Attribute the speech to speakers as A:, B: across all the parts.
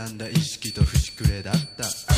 A: 歪んだ。意識と節くれだった。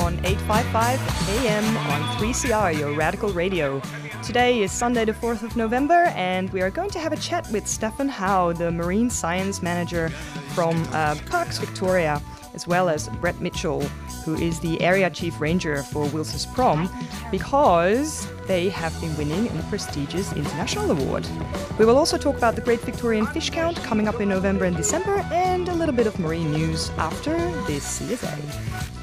B: On 855 AM on 3CR, your radical radio. Today is Sunday, the 4th of November, and we are going to have a chat with Steffan Howe, the Marine Science Manager from uh, Parks Victoria, as well as Brett Mitchell, who is the Area Chief Ranger for Wilson's Prom, because they have been winning a prestigious international award. We will also talk about the Great Victorian Fish Count coming up in November and December, and a little bit of marine news after this CSA.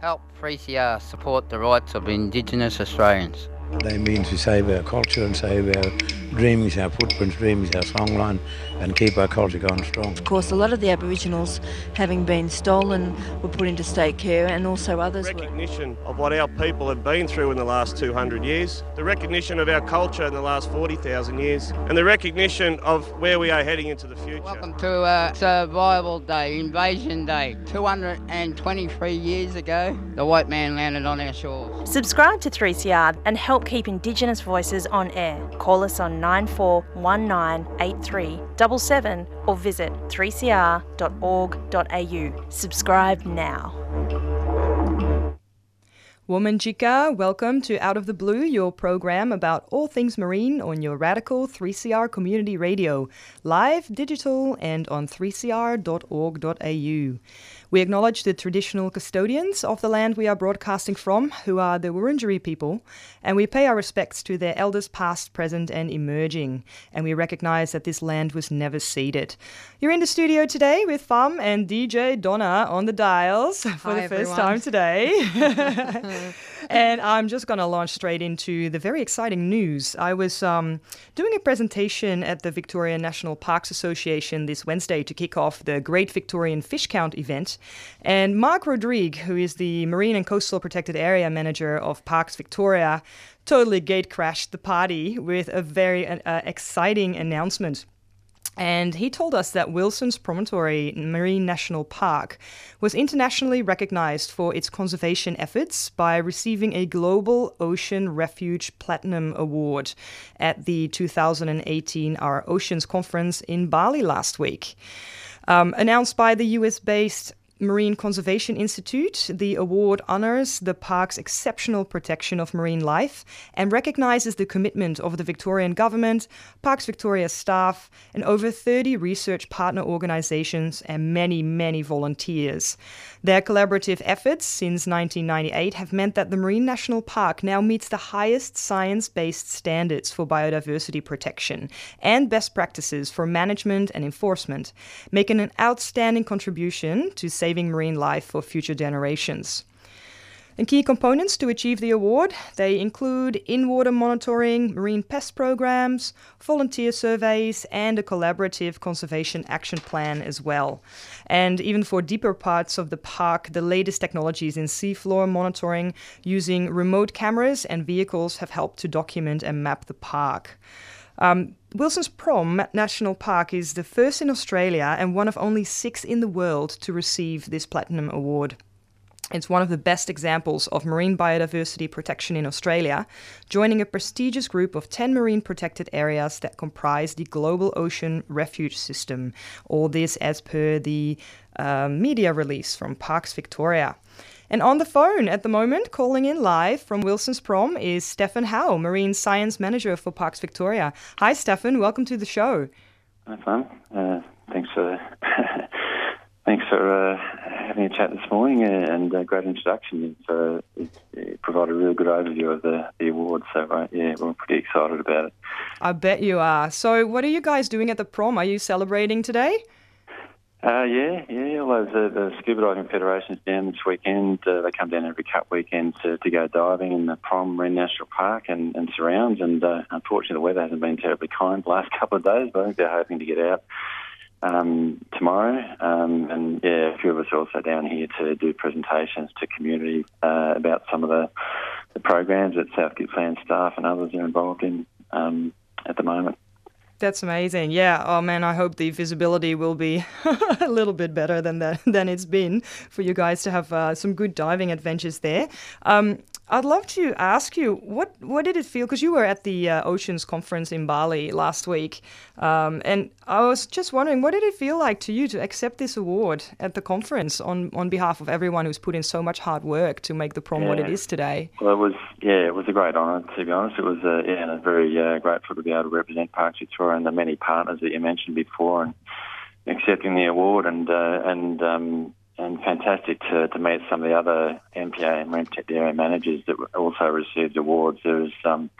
C: Help 3CR support the rights of Indigenous Australians.
D: They mean to save our culture and save our dreams, our footprints, dreams, our songline, and keep our culture going strong.
E: Of course, a lot of the Aboriginals, having been stolen, were put into state care, and also others were.
F: recognition of what our people have been through in the last 200 years, the recognition of our culture in the last 40,000 years, and the recognition of where we are heading into the future.
C: Welcome to uh, Survival Day, Invasion Day. 223 years ago, the white man landed on our shores.
G: Subscribe to 3CR and help keep Indigenous voices on air. Call us on 94198377 or visit 3cr.org.au. Subscribe now.
B: Wominjeka, welcome to Out of the Blue, your program about all things marine on your radical 3CR community radio, live, digital, and on 3cr.org.au. We acknowledge the traditional custodians of the land we are broadcasting from, who are the Wurundjeri people, and we pay our respects to their elders past, present, and emerging. And we recognize that this land was never ceded. You're in the studio today with Fam and DJ Donna on the dials for
H: Hi,
B: the first
H: everyone.
B: time today. and I'm just going to launch straight into the very exciting news. I was um, doing a presentation at the Victoria National Parks Association this Wednesday to kick off the Great Victorian Fish Count event. And Mark Rodrigue, who is the Marine and Coastal Protected Area Manager of Parks Victoria, totally gate crashed the party with a very uh, exciting announcement. And he told us that Wilson's Promontory Marine National Park was internationally recognized for its conservation efforts by receiving a Global Ocean Refuge Platinum Award at the 2018 Our Oceans Conference in Bali last week. Um, announced by the US based Marine Conservation Institute, the award honors the park's exceptional protection of marine life and recognizes the commitment of the Victorian Government, Parks Victoria staff, and over 30 research partner organizations and many, many volunteers. Their collaborative efforts since 1998 have meant that the Marine National Park now meets the highest science based standards for biodiversity protection and best practices for management and enforcement, making an outstanding contribution to saving marine life for future generations. And key components to achieve the award, they include in-water monitoring, marine pest programs, volunteer surveys, and a collaborative conservation action plan as well. And even for deeper parts of the park, the latest technologies in seafloor monitoring using remote cameras and vehicles have helped to document and map the park. Um, Wilson's Prom National Park is the first in Australia and one of only six in the world to receive this platinum award. It's one of the best examples of marine biodiversity protection in Australia, joining a prestigious group of 10 marine protected areas that comprise the Global Ocean Refuge System. All this as per the uh, media release from Parks Victoria. And on the phone at the moment, calling in live from Wilson's Prom, is Steffan Howe, Marine Science Manager for Parks Victoria. Hi, Steffan. Welcome to the show.
H: Hi, fun. Uh, thanks for thanks for uh, having a chat this morning uh, and a great introduction. It's, uh, provided a really good overview of the, the award. So, right, yeah, we're pretty excited about it.
B: I bet you are. So, what are you guys doing at the prom? Are you celebrating today?
H: Uh, yeah, yeah. All the, the Scuba Diving Federation's down this weekend. Uh, they come down every Cup weekend to, to go diving in the Prom Marine National Park and, and surrounds. And uh, unfortunately, the weather hasn't been terribly kind the last couple of days, but I think they're hoping to get out um, tomorrow. Um, and yeah, a few of us are also down here to do presentations to community uh, about some of the, the programs that South Gippsland staff and others are involved in um, at the moment.
B: That's amazing. Yeah. Oh man, I hope the visibility will be a little bit better than that than it's been for you guys to have uh, some good diving adventures there. Um, I'd love to ask you what what did it feel because you were at the uh, Oceans conference in Bali last week, um, and I was just wondering what did it feel like to you to accept this award at the conference on on behalf of everyone who's put in so much hard work to make the prom
H: yeah.
B: what it is today.
H: Well, it was yeah, it was a great honour to be honest. It was uh, yeah, and very uh, grateful to be able to represent Parks Victoria and the many partners that you mentioned before and accepting the award and uh, and um, and fantastic to, to meet some of the other MPA and Protected Area managers that also received awards. There was, um,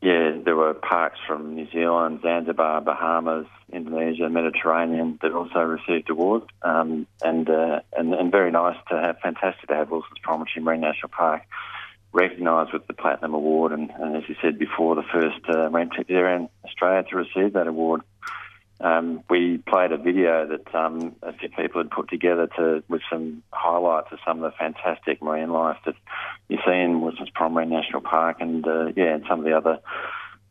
H: yeah, there were parks from New Zealand, Zanzibar, Bahamas, Indonesia, Mediterranean that also received awards, um, and, uh, and and very nice to have, fantastic to have Wilson's Promontory Marine National Park recognised with the Platinum Award, and, and, as you said before, the first uh, Protected Area in Australia to receive that award um, we played a video that um, a few people had put together to with some highlights of some of the fantastic marine life that you see in Wilson's Prom Marine National Park, and uh, yeah, and some of the other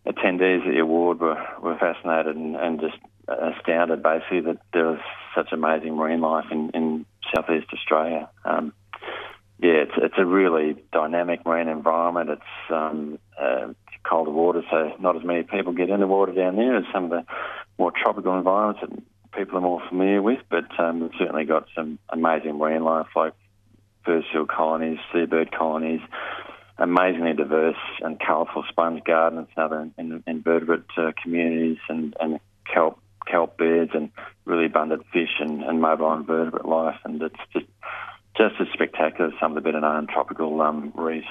H: attendees at the award were, were fascinated and, and just astounded, basically, that there was such amazing marine life in, in southeast Australia. Um, yeah, it's it's a really dynamic marine environment. It's um, uh, colder water, so not as many people get in the water down there as some of the more tropical environments that people are more familiar with, but um, we've certainly got some amazing marine life like fur seal colonies, seabird colonies, amazingly diverse and colourful sponge gardens and other invertebrate uh, communities and, and kelp kelp beds and really abundant fish and, and mobile invertebrate life and it's just just as spectacular as some of the better known tropical um, reefs.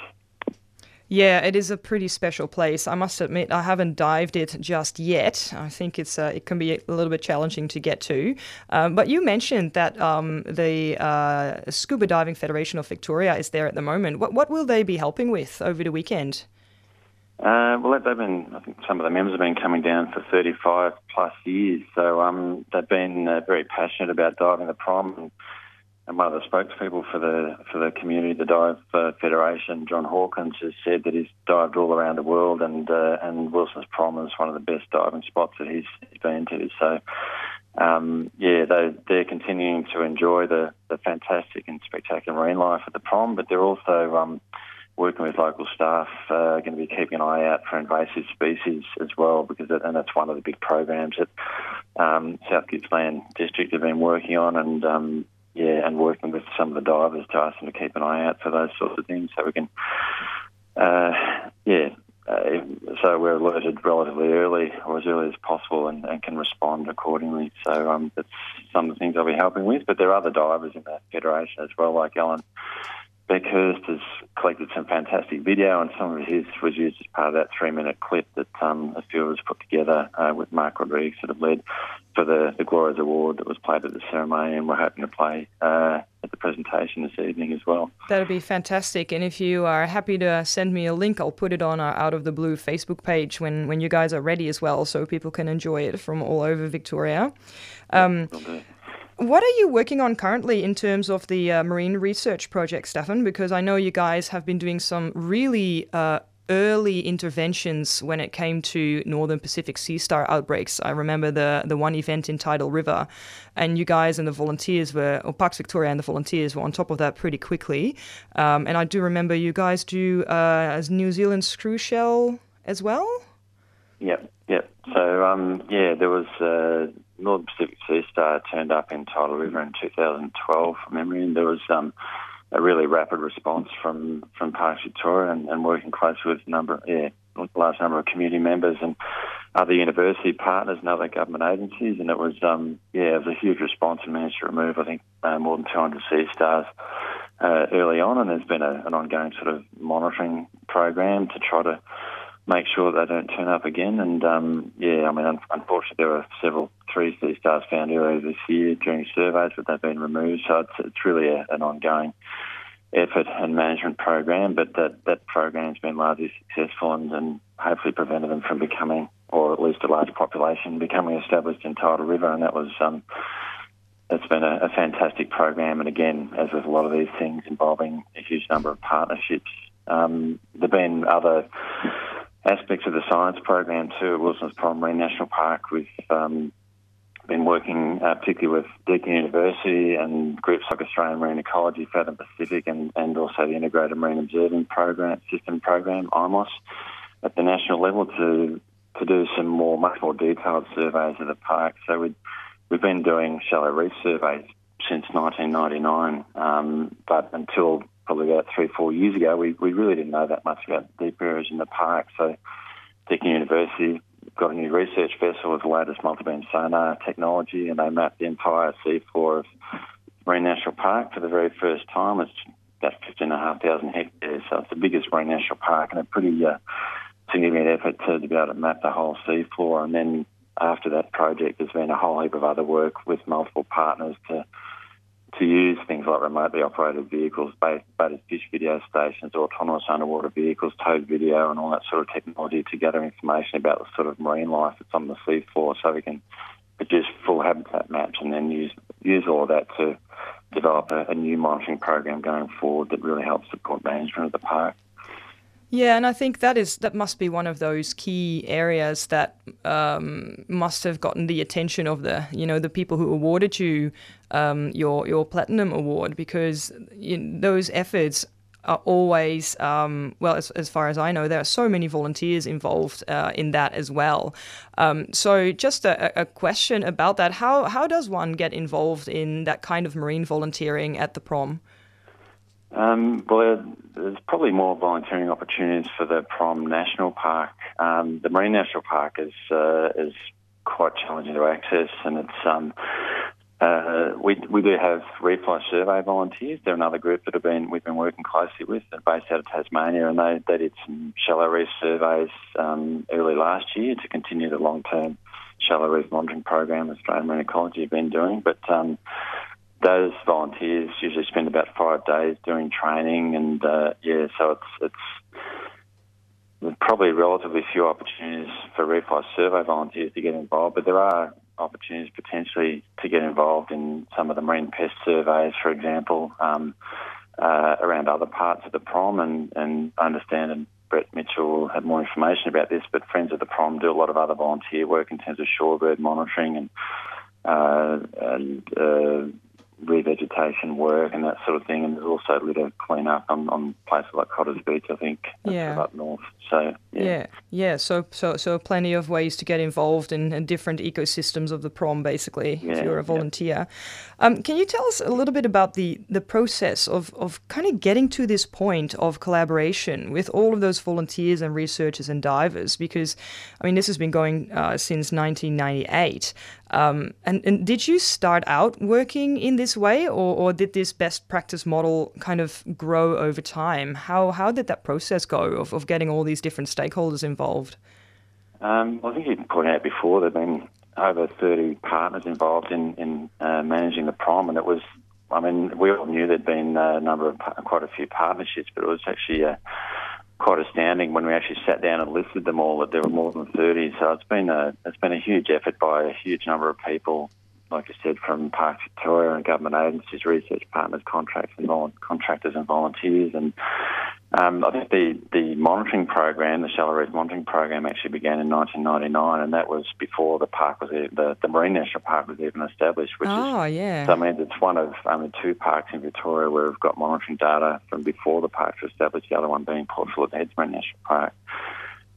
B: Yeah, it is a pretty special place. I must admit, I haven't dived it just yet. I think it's uh, it can be a little bit challenging to get to. Um, but you mentioned that um, the uh, Scuba Diving Federation of Victoria is there at the moment. What what will they be helping with over the weekend?
H: Uh, well, they've been. I think some of the members have been coming down for 35 plus years. So um, they've been uh, very passionate about diving the prom. And, and one of the spokespeople for the for the community, the Dive uh, Federation, John Hawkins, has said that he's dived all around the world, and uh, and Wilson's Prom is one of the best diving spots that he's, he's been to. So, um, yeah, they they're continuing to enjoy the, the fantastic and spectacular marine life at the prom, but they're also um, working with local staff, uh, going to be keeping an eye out for invasive species as well, because it, and that's one of the big programs that um, South Gippsland District have been working on, and um, yeah, and working with some of the divers to ask them to keep an eye out for those sorts of things, so we can, uh, yeah, uh, so we're alerted relatively early or as early as possible and, and can respond accordingly. So um, that's some of the things I'll be helping with. But there are other divers in the federation as well, like Alan Beckhurst has collected some fantastic video, and some of his was used as part of that three-minute clip that um, a few of us put together uh, with Mark Rodrigue that have led for the, the GLORES Award that was played at the ceremony, and we're hoping to play uh, at the presentation this evening as well.
B: That'll be fantastic. And if you are happy to send me a link, I'll put it on our Out of the Blue Facebook page when, when you guys are ready as well, so people can enjoy it from all over Victoria. Um, what are you working on currently in terms of the uh, marine research project, Steffan? Because I know you guys have been doing some really uh, early interventions when it came to Northern Pacific sea star outbreaks. I remember the the one event in Tidal River, and you guys and the volunteers were, or Parks Victoria and the volunteers were on top of that pretty quickly. Um, and I do remember you guys do uh, as New Zealand screw shell as well.
H: Yep, yep. So um, yeah, there was uh, Northern Pacific Sea Star turned up in Tidal River in 2012 from memory, and there was um, a really rapid response from from Parks Victoria and, and working closely with a number, yeah, large number of community members and other university partners and other government agencies, and it was um, yeah, it was a huge response and managed to remove I think uh, more than 200 sea stars uh, early on, and there's been a, an ongoing sort of monitoring program to try to make sure they don't turn up again. And um, yeah, I mean, un- unfortunately, there were several three sea stars found earlier this year during surveys, but they've been removed. So it's, it's really a, an ongoing effort and management program. But that that program's been largely successful and, and hopefully prevented them from becoming, or at least a large population becoming established in Tidal River. And that was. Um, it's been a, a fantastic program, and again, as with a lot of these things involving a huge number of partnerships, um, there've been other aspects of the science program too at Wilson's Prom Marine National Park. We've um, been working uh, particularly with Deakin University and groups like Australian Marine Ecology, Fathom Pacific, and, and also the Integrated Marine Observing Program System Program (IMOS) at the national level to to do some more, much more detailed surveys of the park. So we we've been doing shallow reef surveys since 1999, um, but until probably about three, four years ago, we, we really didn't know that much about deep areas in the park. So Deakin University got a new research vessel with the latest multi-beam sonar technology, and they mapped the entire seafloor of Marine National Park for the very first time. It's about 15,500 hectares, so it's the biggest marine national park, and a pretty uh, significant effort to, to be able to map the whole seafloor. And then after that project, there's been a whole heap of other work with multiple partners to to use things like remotely operated vehicles, baited fish video stations, autonomous underwater vehicles, towed video, and all that sort of technology to gather information about the sort of marine life that's on the seafloor, so we can produce full habitat maps and then use use all that to develop a, a new monitoring program going forward that really helps support management of the park.
B: Yeah, and I think that is that must be one of those key areas that um, must have gotten the attention of the you know the people who awarded you um, your your platinum award because you know, those efforts are always um, well as, as far as I know there are so many volunteers involved uh, in that as well. Um, so just a, a question about that: how how does one get involved in that kind of marine volunteering at the prom?
H: Um, well, there's probably more volunteering opportunities for the Prom National Park. Um, the Marine National Park is uh, is quite challenging to access, and it's um, uh, we we do have reef life survey volunteers. They're another group that have been we've been working closely with. They're based out of Tasmania, and they, they did some shallow reef surveys um, early last year to continue the long term shallow reef monitoring program Australian Marine Ecology have been doing. But um, those volunteers usually spend about five days doing training, and uh, yeah, so it's it's probably relatively few opportunities for reef life survey volunteers to get involved, but there are opportunities potentially to get involved in some of the marine pest surveys, for example, um, uh, around other parts of the prom, and and I understand and Brett Mitchell have more information about this, but Friends of the Prom do a lot of other volunteer work in terms of shorebird monitoring and uh, and uh, revegetation work and that sort of thing. And there's also litter cleanup on, on places like Cotters Beach, I think,
B: yeah.
H: up north. So yeah.
B: yeah, yeah. So so so plenty of ways to get involved in, in different ecosystems of the prom, basically,
H: yeah,
B: if you're a volunteer. Yeah. Um, can you tell us a little bit about the the process of of kind of getting to this point of collaboration with all of those volunteers and researchers and divers? Because I mean, this has been going uh, since 1998. Um, and, and did you start out working in this way, or, or did this best practice model kind of grow over time? How how did that process go of, of getting all these different stakeholders involved?
H: Um, I think you pointed out before there have been over 30 partners involved in, in uh, managing the prom, and it was, I mean, we all knew there'd been a number of, quite a few partnerships, but it was actually uh, quite astounding when we actually sat down and listed them all that there were more than 30. So it's been a, it's been a huge effort by a huge number of people, like I said, from Parks Victoria and government agencies, research partners, contracts and vol- contractors and volunteers, and Um, I think the, the monitoring program, the shallow reef monitoring program, actually began in 1999, and that was before the park was the, the Marine National Park was even established. Which
B: Oh,
H: is,
B: yeah.
H: so I mean, it's one of only two parks in Victoria where we've got monitoring data from before the parks were established. The other one being Port Phillip Heads Marine National Park.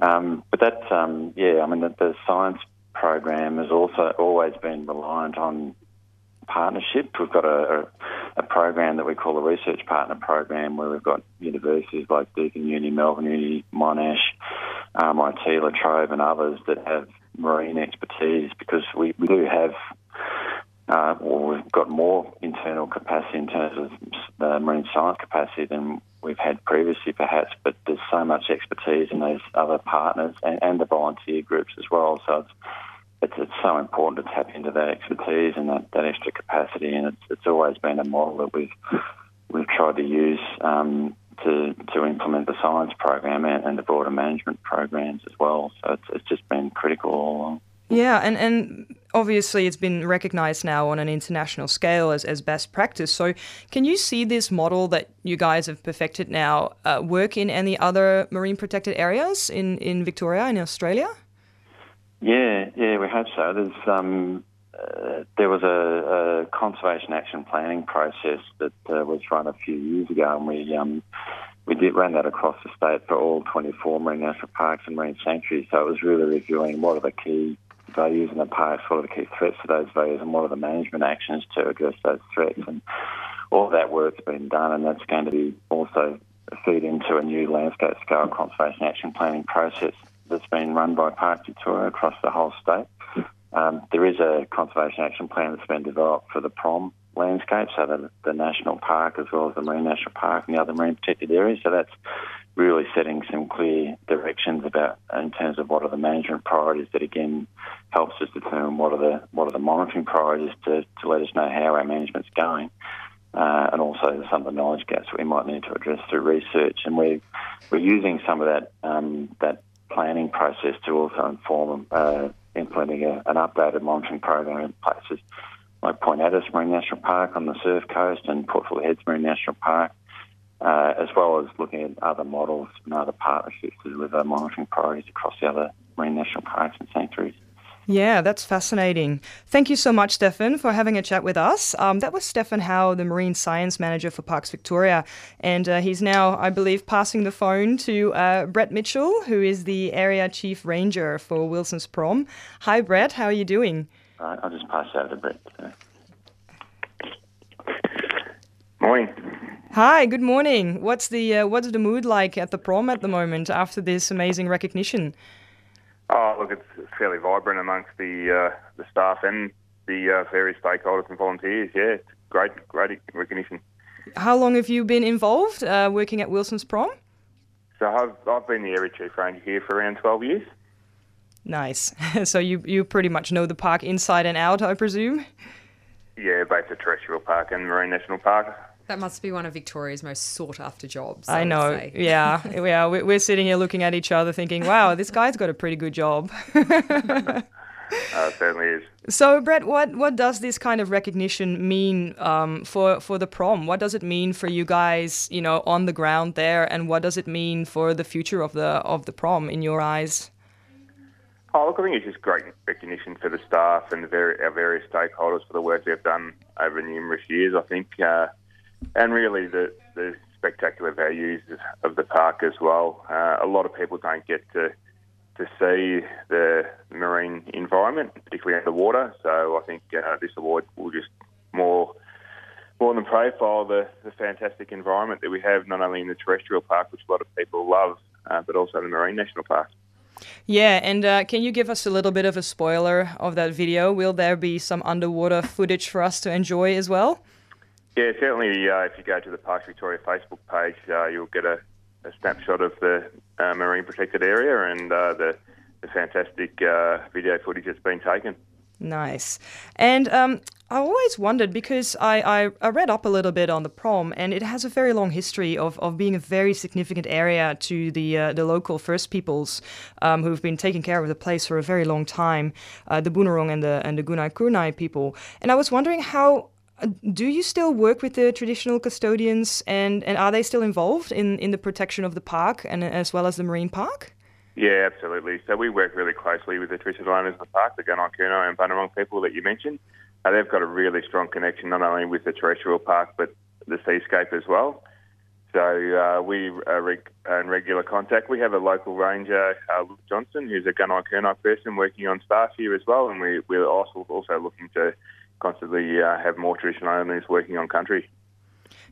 H: Um, but that, um, yeah, I mean, the, the science program has also always been reliant on partnership. We've got a, a, a program that we call the research partner program where we've got universities like Deakin Uni, Melbourne Uni, Monash, um, La Trobe and others that have marine expertise because we, we do have uh, well, we've got more internal capacity in terms of uh, marine science capacity than we've had previously, perhaps. But there's so much expertise in those other partners and, and the volunteer groups as well. So it's, it's it's so important to tap into that expertise and that, that extra capacity. And it's it's always been a model that we've we've tried to use um, to to implement the science program and, and the broader management programs as well. So it's it's just been critical all along.
B: Yeah, and, and obviously it's been recognized now on an international scale as, as best practice. So, can you see this model that you guys have perfected now uh, work in any other marine protected areas in, in Victoria and Australia?
H: Yeah, yeah, we hope so. There's um, uh, there was a, a conservation action planning process that uh, was run a few years ago, and we um, we did ran that across the state for all 24 marine national parks and marine sanctuaries. So it was really reviewing what are the key values in the parks, what are the key threats to those values, and what are the management actions to address those threats. And all that work's been done, and that's going to be also feed into a new landscape scale conservation action planning process that's been run by Park Victoria across the whole state. Um, there is a conservation action plan that's been developed for the prom landscape, so the, the national park as well as the marine national park and the other marine protected areas. So that's really setting some clear directions about in terms of what are the management priorities that again helps us determine what are the what are the monitoring priorities to, to let us know how our management's going. Uh, and also some of the knowledge gaps we might need to address through research. And we're, we're using some of that um, that planning process to also inform uh, implementing a, an updated monitoring program in places like Point Addis Marine National Park on the Surf Coast and Port Phillip Heads Marine National Park, uh, as well as looking at other models and other partnerships to deliver monitoring priorities across the other marine national parks and sanctuaries.
B: Yeah, that's fascinating. Thank you so much, Steffan, for having a chat with us. Um, that was Steffan Howe, the Marine Science Manager for Parks Victoria. And uh, he's now, I believe, passing the phone to uh, Brett Mitchell, who is the Area Chief Ranger for Wilson's Prom. Hi, Brett. How are you doing?
H: Right, I'll just pass it over to Brett. So.
I: Morning.
B: Hi, good morning. What's the uh, what's the mood like at the prom at the moment after this amazing recognition?
I: Oh, look, it's fairly vibrant amongst the uh, the staff and the uh, various stakeholders and volunteers. Yeah, it's great, great recognition.
B: How long have you been involved uh, working at Wilson's Prom?
I: So I've I've been the area chief ranger here for around twelve years.
B: Nice. so you you pretty much know the park inside and out, I presume.
I: Yeah, both the terrestrial park and marine national park.
J: That must be one of Victoria's most sought after jobs.
B: I,
J: I
B: know.
J: Say.
B: Yeah, yeah. we- We're sitting here looking at each other, thinking, "Wow, this guy's got a pretty good job."
I: Uh, certainly is.
B: so, Brett, what what does this kind of recognition mean um, for for the prom? What does it mean for you guys, you know, on the ground there, and what does it mean for the future of the of the prom in your eyes?
I: Oh, look, I think it's just great recognition for the staff and the very, our various stakeholders for the work they've done over numerous years. I think, uh, and really the the spectacular values of the park as well. Uh, a lot of people don't get to to see the marine environment, particularly underwater. So I think uh, this award will just more more than profile the, the fantastic environment that we have, not only in the terrestrial park, which a lot of people love, uh, but also the marine national park.
B: Yeah, and uh, can you give us a little bit of a spoiler of that video? Will there be some underwater footage for us to enjoy as well?
I: Yeah, certainly. Uh, if you go to the Parks Victoria Facebook page, uh, you'll get a, a snapshot of the uh, marine protected area and uh, the, the fantastic uh, video footage that's been taken.
B: Nice. And um, I always wondered because I, I, I read up a little bit on the prom, and it has a very long history of, of being a very significant area to the uh, the local First Peoples um, who've been taking care of the place for a very long time, uh, the Bunurong and the and the Gunai Kurnai people. And I was wondering how do you still work with the traditional custodians, and, and are they still involved in, in the protection of the park and as well as the marine park?
I: Yeah, absolutely. So we work really closely with the traditional owners of the park, the Kurnai and Bunurong people that you mentioned. Uh, they've got a really strong connection not only with the terrestrial park but the seascape as well. So uh, we are reg- in regular contact. We have a local ranger, uh, Luke Johnson, who's a Gunai Kurnai person working on staff here as well, and we, we're also also looking to constantly uh, have more traditional owners working on country.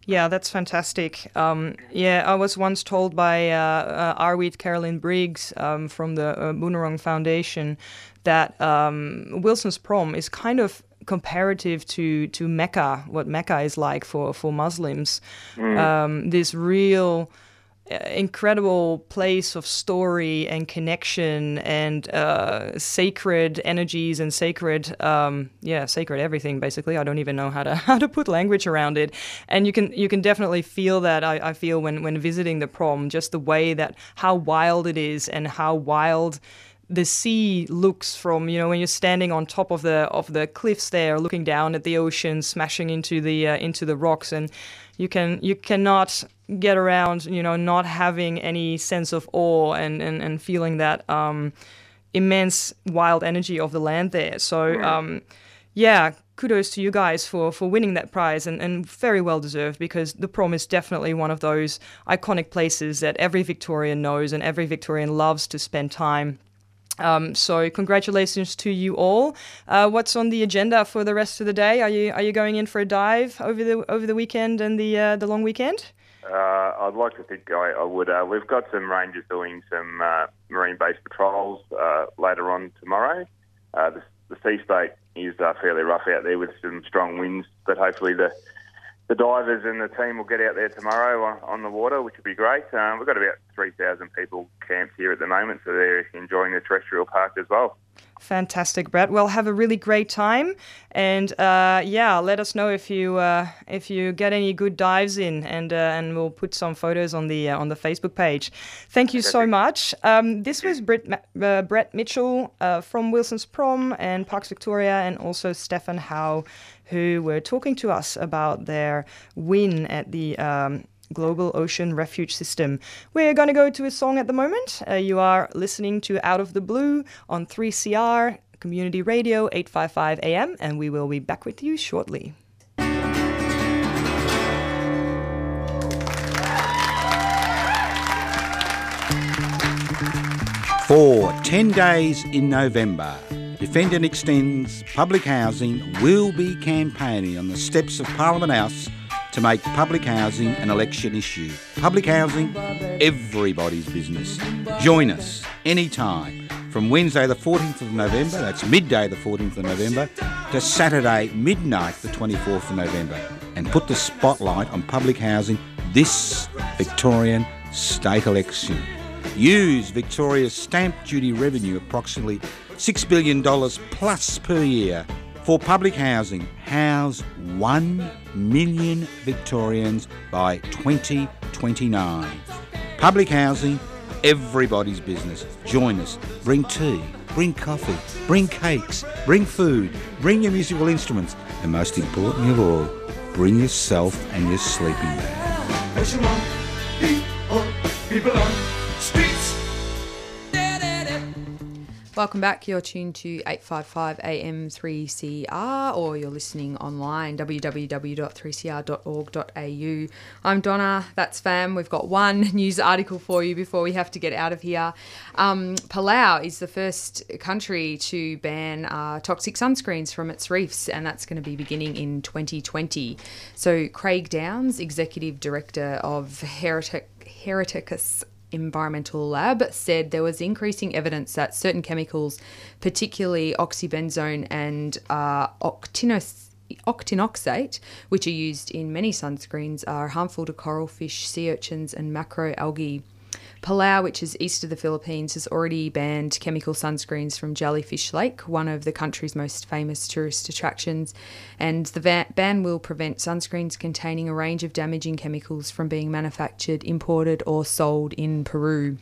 B: Yeah, that's fantastic. Um, yeah, I was once told by uh, uh, Arweet Carolyn Briggs um, from the uh, Boonwurrung Foundation that um, Wilson's prom is kind of comparative to to Mecca, what Mecca is like for for Muslims.
I: Mm.
B: Um, this real incredible place of story and connection and uh, sacred energies and sacred um, yeah sacred everything basically. I don't even know how to how to put language around it. And you can you can definitely feel that I, I feel when when visiting the prom just the way that how wild it is and how wild the sea looks from you know when you're standing on top of the of the cliffs there looking down at the ocean smashing into the uh, into the rocks and you can you cannot get around you know not having any sense of awe and and, and feeling that um, immense wild energy of the land there. So um, yeah kudos to you guys for for winning that prize and, and very well deserved because the prom is definitely one of those iconic places that every Victorian knows and every Victorian loves to spend time um, so congratulations to you all. Uh, what's on the agenda for the rest of the day? Are you are you going in for a dive over the over the weekend and the uh, the long weekend?
I: Uh, I'd like to think I, I would. Uh, we've got some rangers doing some uh, marine-based patrols uh, later on tomorrow. The, the sea state is fairly rough out there with some strong winds, but hopefully the the divers and the team will get out there tomorrow on, on the water, which would be great. Um, we've got about 3,000 people camped here at the moment, so they're enjoying the terrestrial park as well.
B: Fantastic, Brett. Well, have a really great time, and uh, yeah, let us know if you uh, if you get any good dives in, and uh, and we'll put some photos on the uh, on the Facebook page. Thank you so much. Um, this was Brett, Ma- uh, Brett Mitchell uh, from Wilson's Prom and Parks Victoria, and also Steffan Howe, who were talking to us about their win at the. Um, Global Ocean Refuge System. We're going to go to a song at the moment. Uh, you are listening to Out of the Blue on 3CR Community Radio 855 AM, and we will be back with you shortly.
K: For 10 days in November, Defend and Extends Public Housing will be campaigning on the steps of Parliament House to make public housing an election issue. Public housing, everybody's business. Join us anytime from Wednesday the 14th of November, that's midday the 14th of November, to Saturday midnight the 24th of November, and put the spotlight on public housing this Victorian state election. Use Victoria's stamp duty revenue, approximately $6 billion plus per year, for public housing. House 1 million Victorians by 2029. Public housing, everybody's business. Join us. Bring tea, bring coffee, bring cakes, bring food, bring your musical instruments, and most importantly of all, bring yourself and your sleeping bag.
J: Welcome back. You're tuned to 855 AM 3CR or you're listening online www.3cr.org.au. I'm Donna, that's Fam. We've got one news article for you before we have to get out of here. Um, Palau is the first country to ban uh, toxic sunscreens from its reefs, and that's going to be beginning in 2020. So, Craig Downs, Executive Director of Heretic, Haereticus Environmental Lab said there was increasing evidence that certain chemicals, particularly oxybenzone and uh, octinos- octinoxate, which are used in many sunscreens, are harmful to coral fish, sea urchins, and macroalgae. Palau, which is east of the Philippines, has already banned chemical sunscreens from Jellyfish Lake, one of the country's most famous tourist attractions. And the ban will prevent sunscreens containing a range of damaging chemicals from being manufactured, imported, or sold in Peru.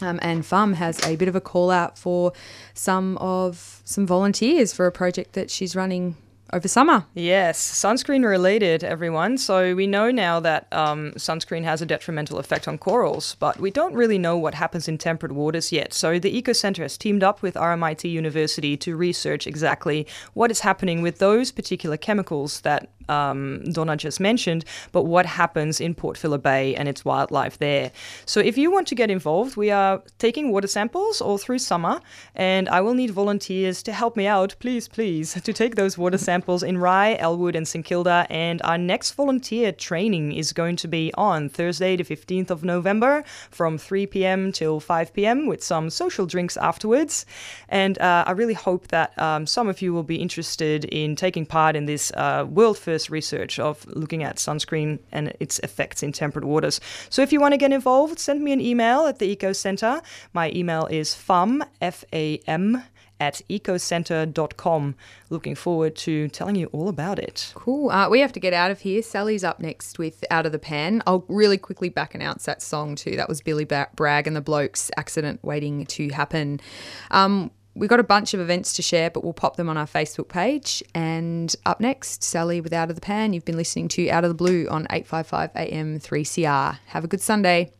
J: Um, and Fam has a bit of a call out for some of some volunteers for a project that she's running over summer.
B: Yes, sunscreen related, everyone. So we know now that um, sunscreen has a detrimental effect on corals, but we don't really know what happens in temperate waters yet. So the Eco Center has teamed up with RMIT University to research exactly what is happening with those particular chemicals that um, Donna just mentioned, but what happens in Port Phillip Bay and its wildlife there. So if you want to get involved, we are taking water samples all through summer, and I will need volunteers to help me out, please, please, to take those water samples in Rye, Elwood, and St Kilda. And our next volunteer training is going to be on Thursday, the 15th of November, from 3 p.m. till 5 p.m. with some social drinks afterwards. And uh, I really hope that um, some of you will be interested in taking part in this uh, world first research of looking at sunscreen and its effects in temperate waters. So if you want to get involved, send me an email at the Eco Center. My email is fam, F-A-M, at ecocenter.com. Looking forward to telling you all about it.
J: Cool. Uh, we have to get out of here. Sally's up next with Out of the Pan. I'll really quickly back announce that song too. That was Billy Bragg and the Blokes accident waiting to happen. Um, We've got a bunch of events to share, but we'll pop them on our Facebook page. And up next, Sally with Out of the Pan. You've been listening to Out of the Blue on 855 AM 3CR. Have a good Sunday.